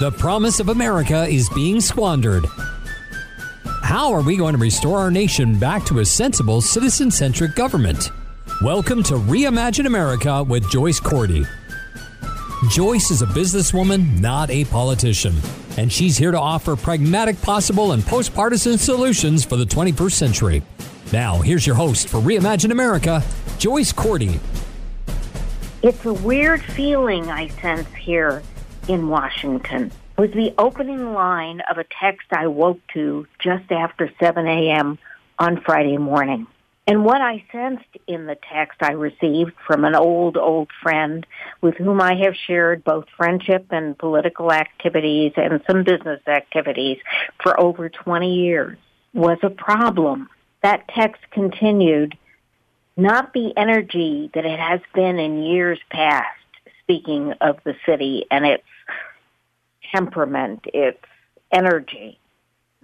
The promise of America is being squandered. How are we going to restore our nation back to a sensible, citizen centric government? Welcome to Reimagine America with Joyce Cordi. Joyce is a businesswoman, not a politician, and she's here to offer pragmatic, possible, and post partisan solutions for the 21st century. Now, here's your host for Reimagine America, Joyce Cordi. It's a weird feeling I sense here in Washington. Was the opening line of a text I woke to just after 7 a.m. on Friday morning. And what I sensed in the text I received from an old, old friend with whom I have shared both friendship and political activities and some business activities for over 20 years was a problem. That text continued, not the energy that it has been in years past, speaking of the city and its temperament, its energy.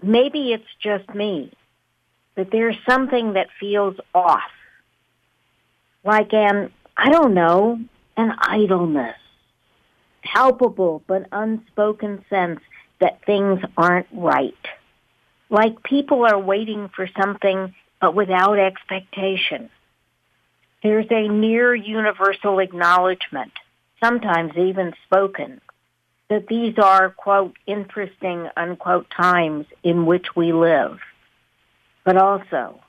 Maybe it's just me, but there's something that feels off. Like an, I don't know, an idleness. Palpable but unspoken sense that things aren't right. Like people are waiting for something but without expectation. There's a near universal acknowledgement, sometimes even spoken, that these are, quote, interesting, unquote, times in which we live, but also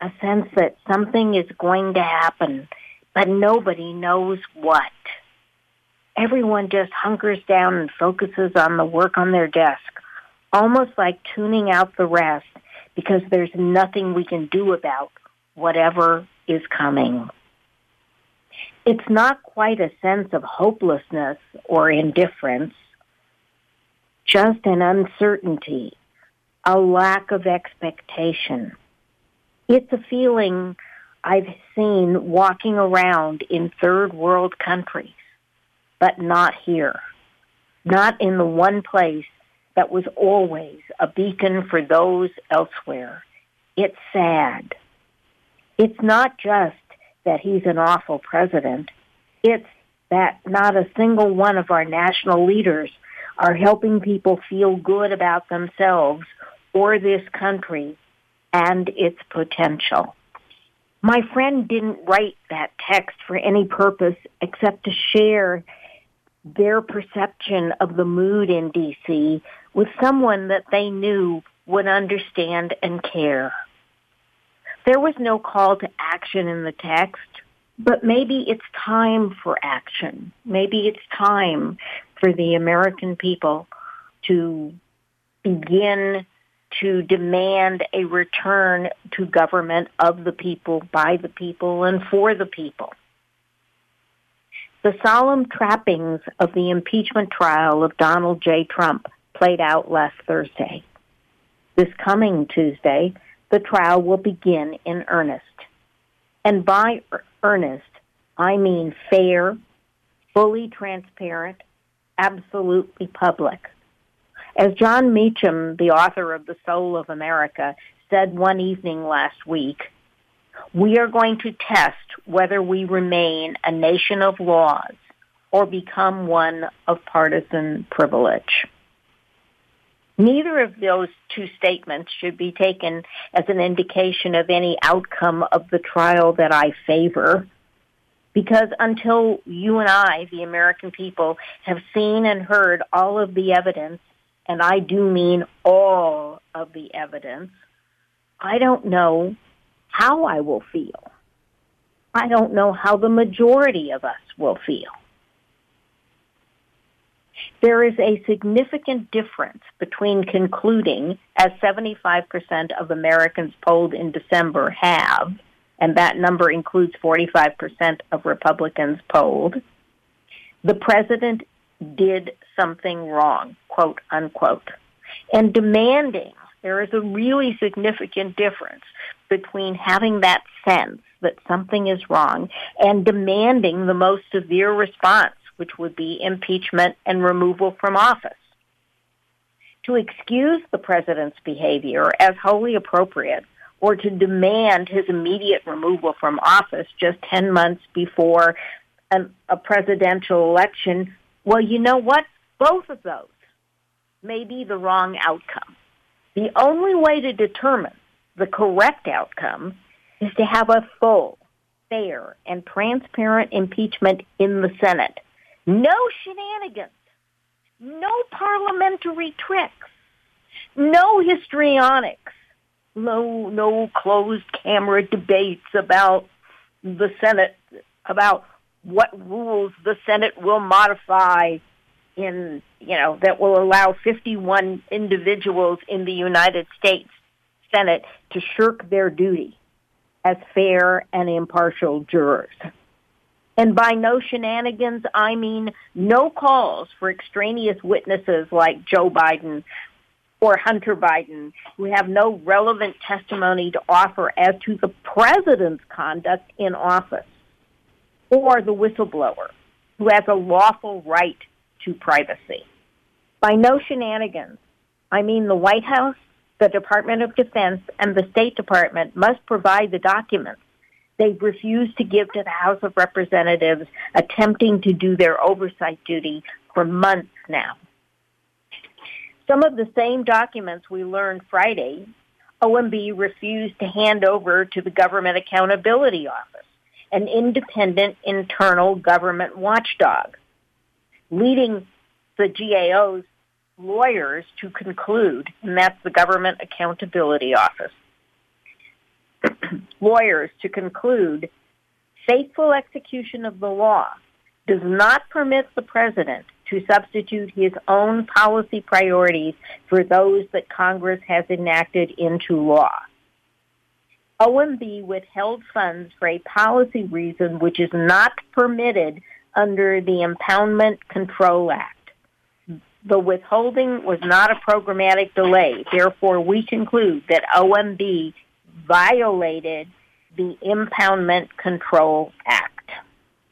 a sense that something is going to happen, but nobody knows what. Everyone just hunkers down and focuses on the work on their desk, almost like tuning out the rest because there's nothing we can do about whatever is coming. It's not quite a sense of hopelessness or indifference, just an uncertainty, a lack of expectation. It's a feeling I've seen walking around in third world countries, but not here. Not in the one place that was always a beacon for those elsewhere. It's sad. It's not just that he's an awful president. It's that not a single one of our national leaders are helping people feel good about themselves or this country and its potential. My friend didn't write that text for any purpose except to share their perception of the mood in DC with someone that they knew would understand and care. There was no call to action in the text, but maybe it's time for action. Maybe it's time for the American people to begin to demand a return to government of the people, by the people, and for the people. The solemn trappings of the impeachment trial of Donald J. Trump played out last Thursday. This coming Tuesday, the trial will begin in earnest. And by earnest, I mean fair, fully transparent, absolutely public. As Jon Meacham, the author of The Soul of America, said one evening last week, we are going to test whether we remain a nation of laws or become one of partisan privilege. Neither of those two statements should be taken as an indication of any outcome of the trial that I favor. Because until you and I, the American people, have seen and heard all of the evidence, and I do mean all of the evidence, I don't know how I will feel. I don't know how the majority of us will feel there is a significant difference between concluding, as 75% of Americans polled in December have, and that number includes 45% of Republicans polled, the president did something wrong, quote unquote, and demanding there is a really significant difference between having that sense that something is wrong and demanding the most severe response which would be impeachment and removal from office. To excuse the president's behavior as wholly appropriate or to demand his immediate removal from office just 10 months before an, a presidential election, well, you know what? Both of those may be the wrong outcome. The only way to determine the correct outcome is to have a full, fair, and transparent impeachment in the Senate. No shenanigans. No parliamentary tricks. No histrionics. No, no closed camera debates about the Senate, about what rules the Senate will modify in, you know, that will allow 51 individuals in the United States Senate to shirk their duty as fair and impartial jurors. And by no shenanigans, I mean no calls for extraneous witnesses like Joe Biden or Hunter Biden who have no relevant testimony to offer as to the president's conduct in office or the whistleblower who has a lawful right to privacy. By no shenanigans, I mean the White House, the Department of Defense, and the State Department must provide the documents they've refused to give to the House of Representatives, attempting to do their oversight duty for months now. Some of the same documents we learned Friday, OMB refused to hand over to the Government Accountability Office, an independent internal government watchdog leading the GAO's lawyers to conclude, and that's the Government Accountability Office, lawyers to conclude faithful execution of the law does not permit the president to substitute his own policy priorities for those that Congress has enacted into law. OMB withheld funds for a policy reason which is not permitted under the Impoundment Control Act. The withholding was not a programmatic delay. Therefore, we conclude that OMB violated the Impoundment Control Act.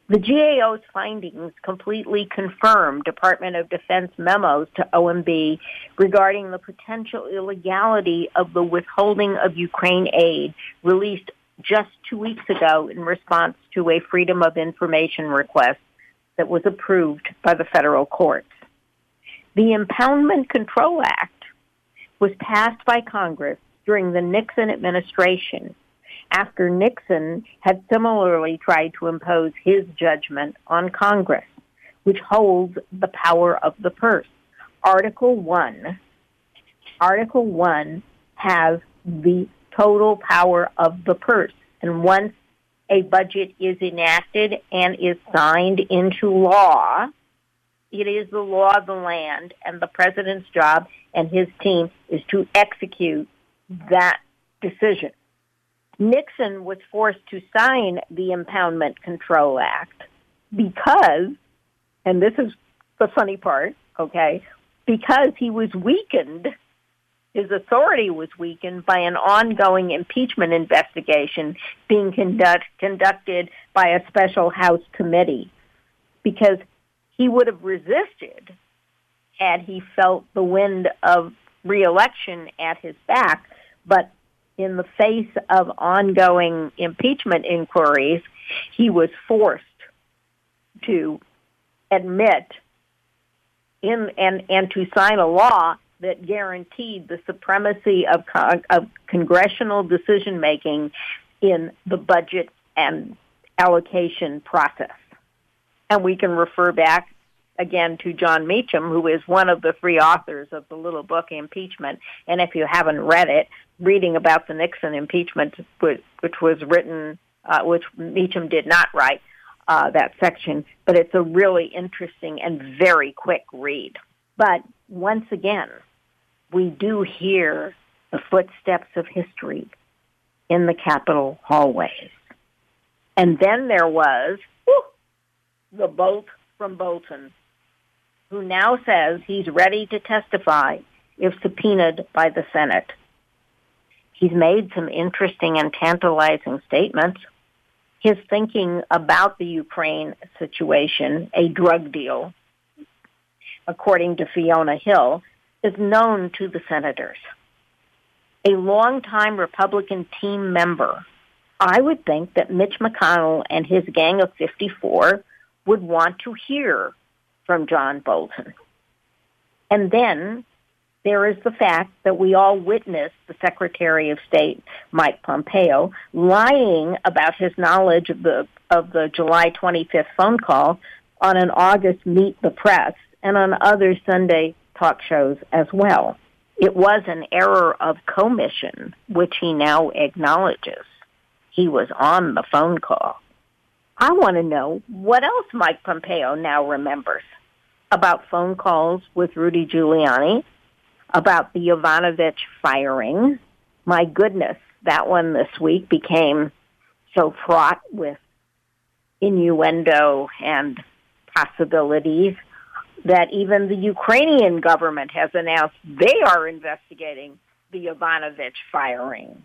The GAO's findings completely confirm Department of Defense memos to OMB regarding the potential illegality of the withholding of Ukraine aid released just two weeks ago in response to a Freedom of Information request that was approved by the federal courts. The Impoundment Control Act was passed by Congress during the Nixon administration after Nixon had similarly tried to impose his judgment on Congress, which holds the power of the purse. Article 1, Article 1 has the total power of the purse. And once a budget is enacted and is signed into law, it is the law of the land, and the president's job and his team is to execute that decision. Nixon was forced to sign the Impoundment Control Act because, and this is the funny part, okay, because he was weakened his authority was weakened by an ongoing impeachment investigation being conduct, conducted by a special House committee because he would have resisted had he felt the wind of reelection at his back. But in the face of ongoing impeachment inquiries, he was forced to admit in and, and to sign a law that guaranteed the supremacy of, of congressional decision making in the budget and allocation process. And we can refer back again to Jon Meacham, who is one of the three authors of the little book Impeachment. And if you haven't read it, reading about the Nixon impeachment, which, was written, uh, which Meacham did not write uh, that section, but it's a really interesting and very quick read. But once again, we do hear the footsteps of history in the Capitol hallways. And then there was the bolt from Bolton, who now says he's ready to testify if subpoenaed by the Senate. He's made some interesting and tantalizing statements. His thinking about the Ukraine situation, a drug deal, according to Fiona Hill, is known to the senators. A longtime Republican team member, I would think that Mitch McConnell and his gang of 54 would want to hear from John Bolton. And then there is the fact that we all witnessed the Secretary of State, Mike Pompeo, lying about his knowledge of the, of the July 25th phone call on an August Meet the Press and on other Sunday talk shows as well. It was an error of commission, which he now acknowledges. He was on the phone call. I want to know what else Mike Pompeo now remembers about phone calls with Rudy Giuliani, about the Yovanovitch firing. My goodness, that one this week became so fraught with innuendo and possibilities that even the Ukrainian government has announced they are investigating the Yovanovitch firing.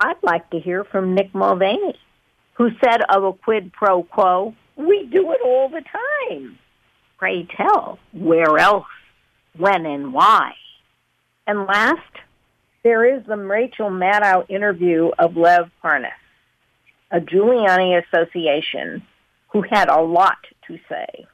I'd like to hear from Mick Mulvaney, who said of a quid pro quo, we do it all the time. Pray tell, where else, when, and why? And last, there is the Rachel Maddow interview of Lev Parnas, a Giuliani association who had a lot to say.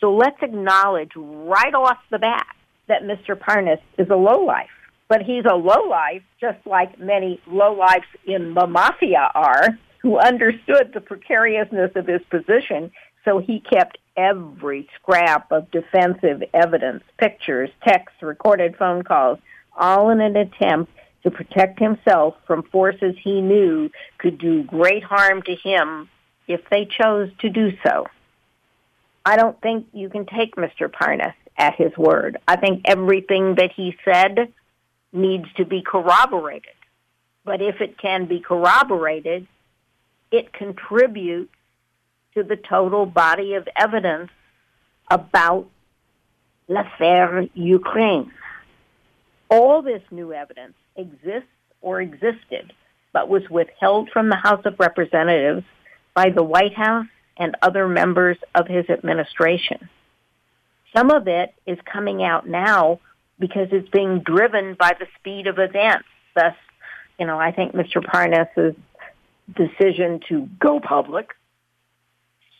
So let's acknowledge right off the bat that Mr. Parnas is a lowlife. But he's a lowlife, just like many lowlifes in the mafia are, who understood the precariousness of his position, so he kept every scrap of defensive evidence, pictures, texts, recorded phone calls, all in an attempt to protect himself from forces he knew could do great harm to him if they chose to do so. I don't think you can take Mr. Parnas at his word. I think everything that he said needs to be corroborated. But if it can be corroborated, it contributes to the total body of evidence about l'affaire Ukraine. All this new evidence exists or existed, but was withheld from the House of Representatives by the White House and other members of his administration. Some of it is coming out now because it's being driven by the speed of events. Thus, you know, I think Mr. Parnas's decision to go public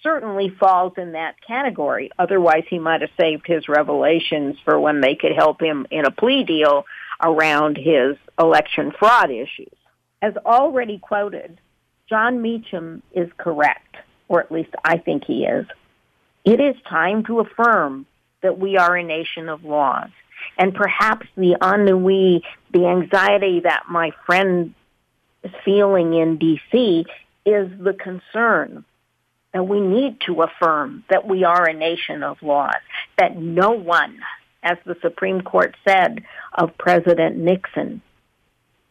certainly falls in that category. Otherwise, he might have saved his revelations for when they could help him in a plea deal around his election fraud issues. As already quoted, Jon Meacham is correct or at least I think he is, it is time to affirm that we are a nation of laws. And perhaps the ennui, the anxiety that my friend is feeling in D.C. is the concern that we need to affirm that we are a nation of laws, that no one, as the Supreme Court said of President Nixon,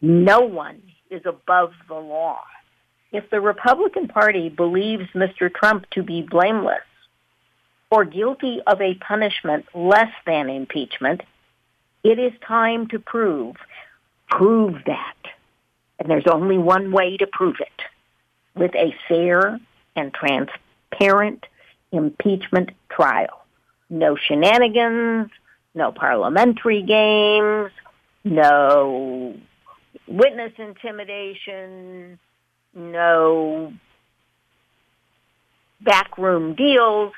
no one is above the law if the Republican Party believes Mr. Trump to be blameless or guilty of a punishment less than impeachment, it is time to prove, prove that. And there's only one way to prove it, with a fair and transparent impeachment trial. No shenanigans, no parliamentary games, no witness intimidation, no backroom deals,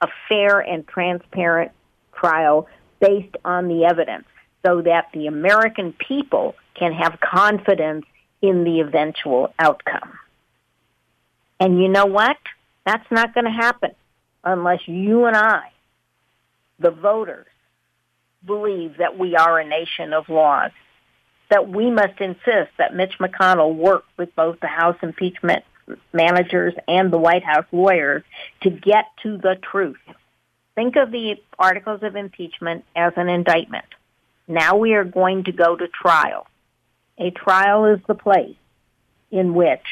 a fair and transparent trial based on the evidence so that the American people can have confidence in the eventual outcome. And you know what? That's not going to happen unless you and I, the voters, believe that we are a nation of laws that we must insist that Mitch McConnell work with both the House impeachment managers and the White House lawyers to get to the truth. Think of the articles of impeachment as an indictment. Now we are going to go to trial. A trial is the place in which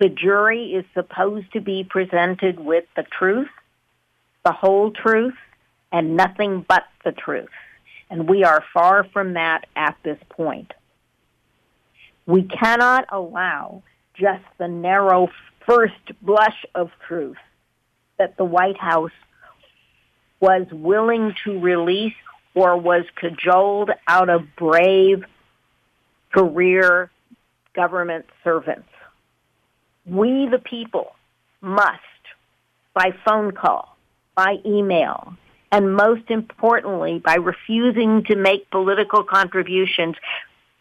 the jury is supposed to be presented with the truth, the whole truth, and nothing but the truth and we are far from that at this point. We cannot allow just the narrow first blush of truth that the White House was willing to release or was cajoled out of brave career government servants. We, the people, must, by phone call, by email, And most importantly, by refusing to make political contributions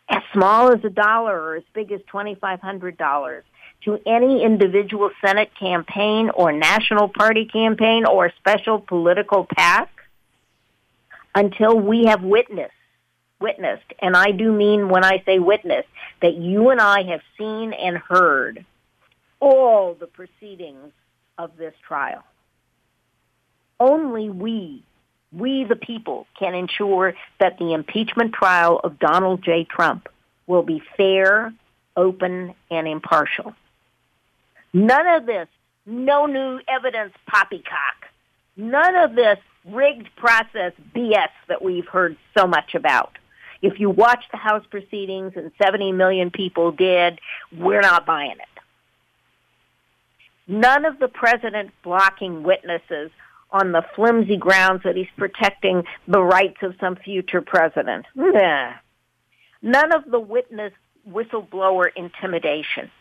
as small as a dollar or as big as $2,500 to any individual Senate campaign or national party campaign or special political PAC until we have witnessed, witnessed, and I do mean when I say witnessed, that you and I have seen and heard all the proceedings of this trial. Only we, we the people, can ensure that the impeachment trial of Donald J. Trump will be fair, open, and impartial. None of this, no new evidence poppycock. None of this rigged process BS that we've heard so much about. If you watch the House proceedings and 70 million people did, we're not buying it. None of the president blocking witnesses on the flimsy grounds that he's protecting the rights of some future president. Nah. None of the witness whistleblower intimidation.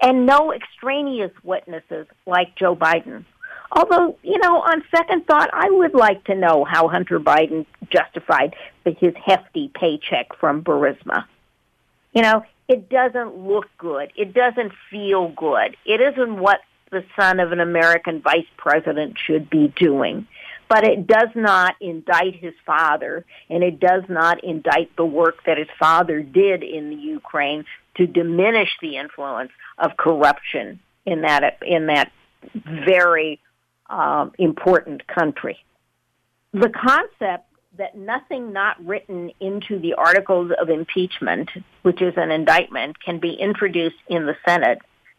And no extraneous witnesses like Joe Biden. Although, you know, on second thought, I would like to know how Hunter Biden justified his hefty paycheck from Burisma. You know, it doesn't look good. It doesn't feel good. It isn't what the son of an American vice president should be doing. But it does not indict his father, and it does not indict the work that his father did in the Ukraine to diminish the influence of corruption in that in that very um, important country. The concept that nothing not written into the articles of impeachment, which is an indictment, can be introduced in the Senate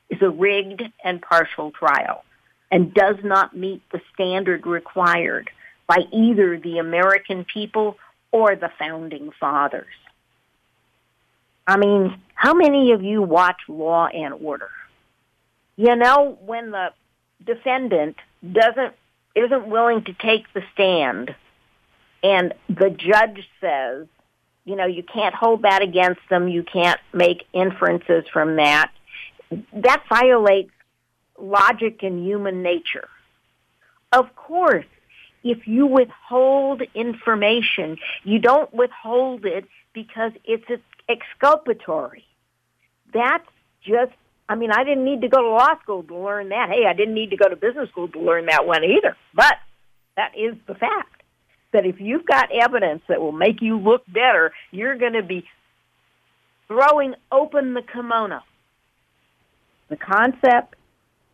is a rigged and partial trial and does not meet the standard required by either the American people or the founding fathers. I mean, how many of you watch Law and Order? You know, when the defendant doesn't isn't willing to take the stand and the judge says, you know, you can't hold that against them, you can't make inferences from that that violates logic and human nature. Of course, if you withhold information, you don't withhold it because it's exculpatory. That's just, I mean, I didn't need to go to law school to learn that. Hey, I didn't need to go to business school to learn that one either. But that is the fact that if you've got evidence that will make you look better, you're going to be throwing open the kimono the concept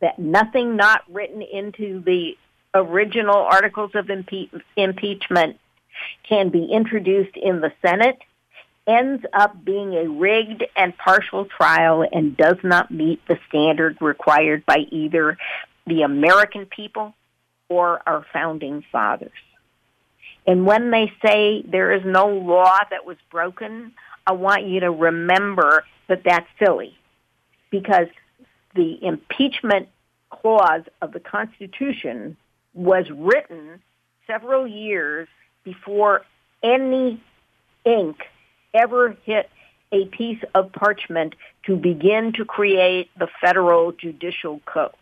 that nothing not written into the original articles of impe- impeachment can be introduced in the Senate ends up being a rigged and partial trial and does not meet the standard required by either the American people or our founding fathers. And when they say there is no law that was broken, I want you to remember that that's silly because the impeachment clause of the Constitution was written several years before any ink ever hit a piece of parchment to begin to create the federal judicial code.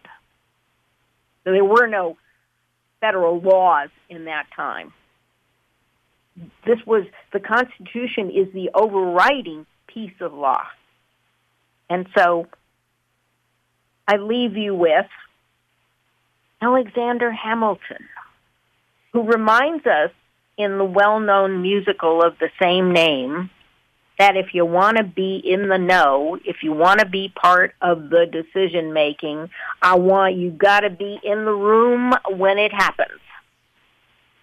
So there were no federal laws in that time. This was, the Constitution is the overriding piece of law. And so I leave you with Alexander Hamilton, who reminds us in the well-known musical of the same name that if you want to be in the know, if you want to be part of the decision making, I want you got to be in the room when it happens.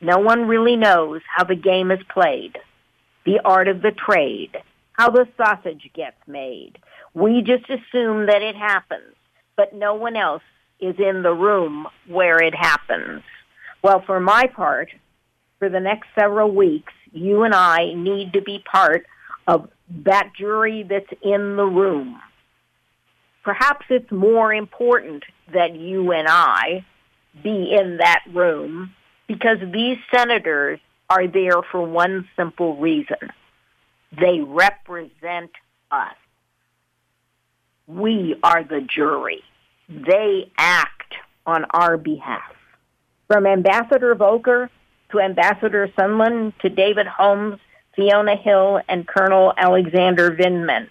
No one really knows how the game is played, the art of the trade, how the sausage gets made. We just assume that it happens but no one else is in the room where it happens. Well, for my part, for the next several weeks, you and I need to be part of that jury that's in the room. Perhaps it's more important that you and I be in that room because these senators are there for one simple reason. They represent us. We are the jury. They act on our behalf. From Ambassador Volker to Ambassador Sondland to David Holmes, Fiona Hill, and Colonel Alexander Vindman,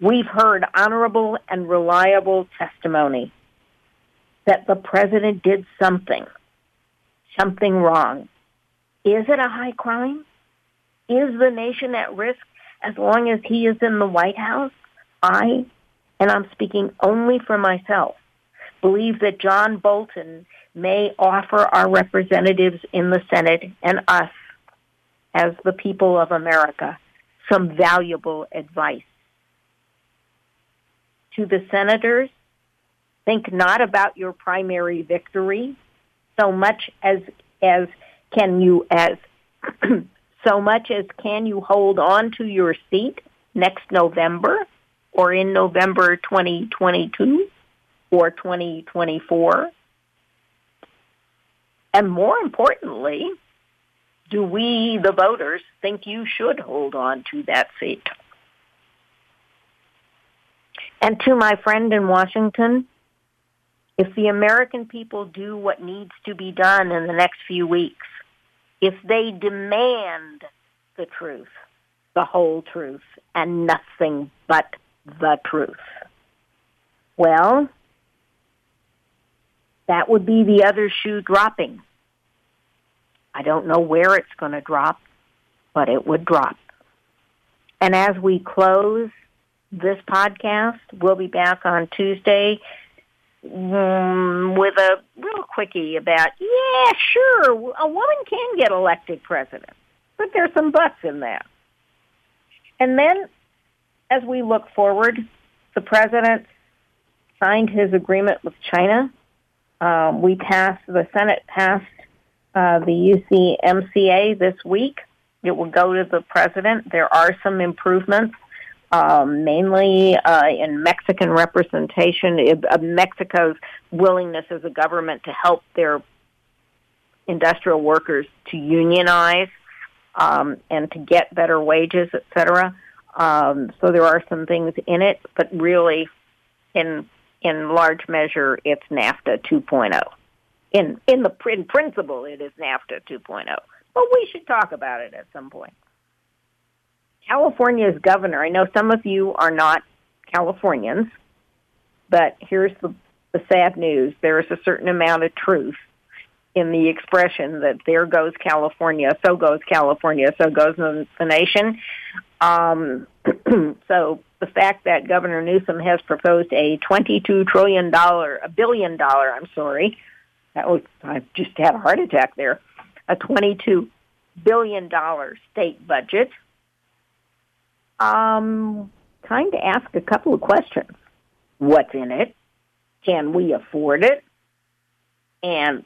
we've heard honorable and reliable testimony that the president did something, something wrong. Is it a high crime? Is the nation at risk as long as he is in the White House? I, and I'm speaking only for myself, believe that John Bolton may offer our representatives in the Senate and us as the people of America some valuable advice. To the senators, think not about your primary victory so much as as can you as so much as can you hold on to your seat next November or in November 2022 or 2024? And more importantly, do we, the voters, think you should hold on to that seat? And to my friend in Washington, if the American people do what needs to be done in the next few weeks, if they demand the truth, the whole truth, and nothing but the truth, well, that would be the other shoe dropping. I don't know where it's going to drop, but it would drop. And as we close this podcast, we'll be back on Tuesday with a real quickie about, yeah, sure, a woman can get elected president, but there's some buts in that. And then as we look forward, the president signed his agreement with China. Um, we passed, the Senate passed uh, the USMCA this week. It will go to the president. There are some improvements um, mainly uh, in Mexican representation, uh, Mexico's willingness as a government to help their industrial workers to unionize um, and to get better wages, et cetera. Um, so there are some things in it, but really, in in large measure, it's NAFTA 2.0. In in the in principle, it is NAFTA 2.0. But we should talk about it at some point. California's governor, I know some of you are not Californians, but here's the, the sad news. There is a certain amount of truth in the expression that there goes California, so goes California, so goes the, the nation. Um, so the fact that Governor Newsom has proposed a $22 trillion, a billion dollar, I'm sorry, that was, I just had a heart attack there, a $22 billion state budget um, kind of ask a couple of questions. What's in it? Can we afford it? And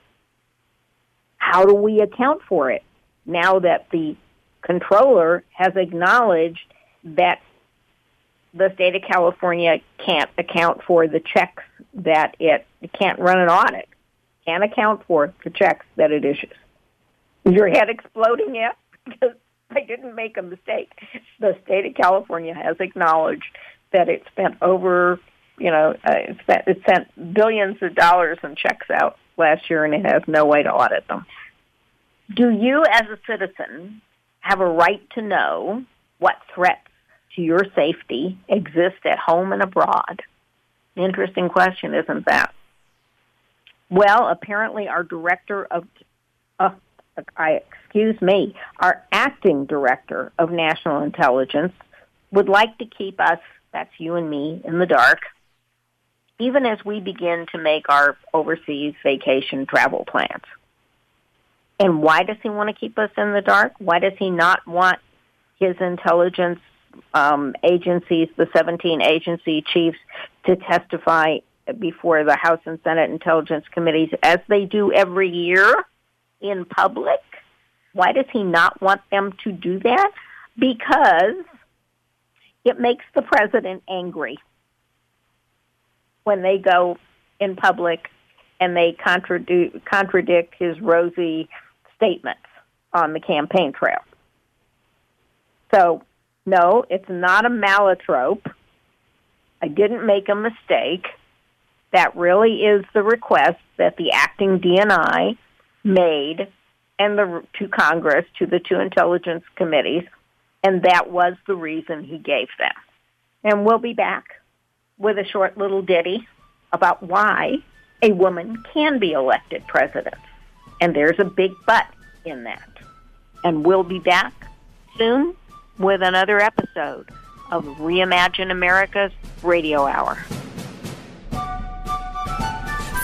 how do we account for it now that the controller has acknowledged that the state of California can't account for the checks that it, it can't run an audit, can't account for the checks that it issues. Is your head exploding yet? I didn't make a mistake. The state of California has acknowledged that it spent over, you know, uh, it, spent, it sent billions of dollars in checks out last year, and it has no way to audit them. Do you, as a citizen, have a right to know what threats to your safety exist at home and abroad? Interesting question, isn't that? Well, apparently, our director of uh, I, excuse me, our acting director of national intelligence would like to keep us, that's you and me, in the dark, even as we begin to make our overseas vacation travel plans. And why does he want to keep us in the dark? Why does he not want his intelligence um, agencies, the 17 agency chiefs, to testify before the House and Senate Intelligence Committees as they do every year? In public. Why does he not want them to do that? Because it makes the president angry when they go in public and they contradict, contradict his rosy statements on the campaign trail. So, no, it's not a malatrope. I didn't make a mistake. That really is the request that the acting DNI made and the to Congress, to the two intelligence committees, and that was the reason he gave them. And we'll be back with a short little ditty about why a woman can be elected president. And there's a big but in that. And we'll be back soon with another episode of Reimagine America's Radio Hour.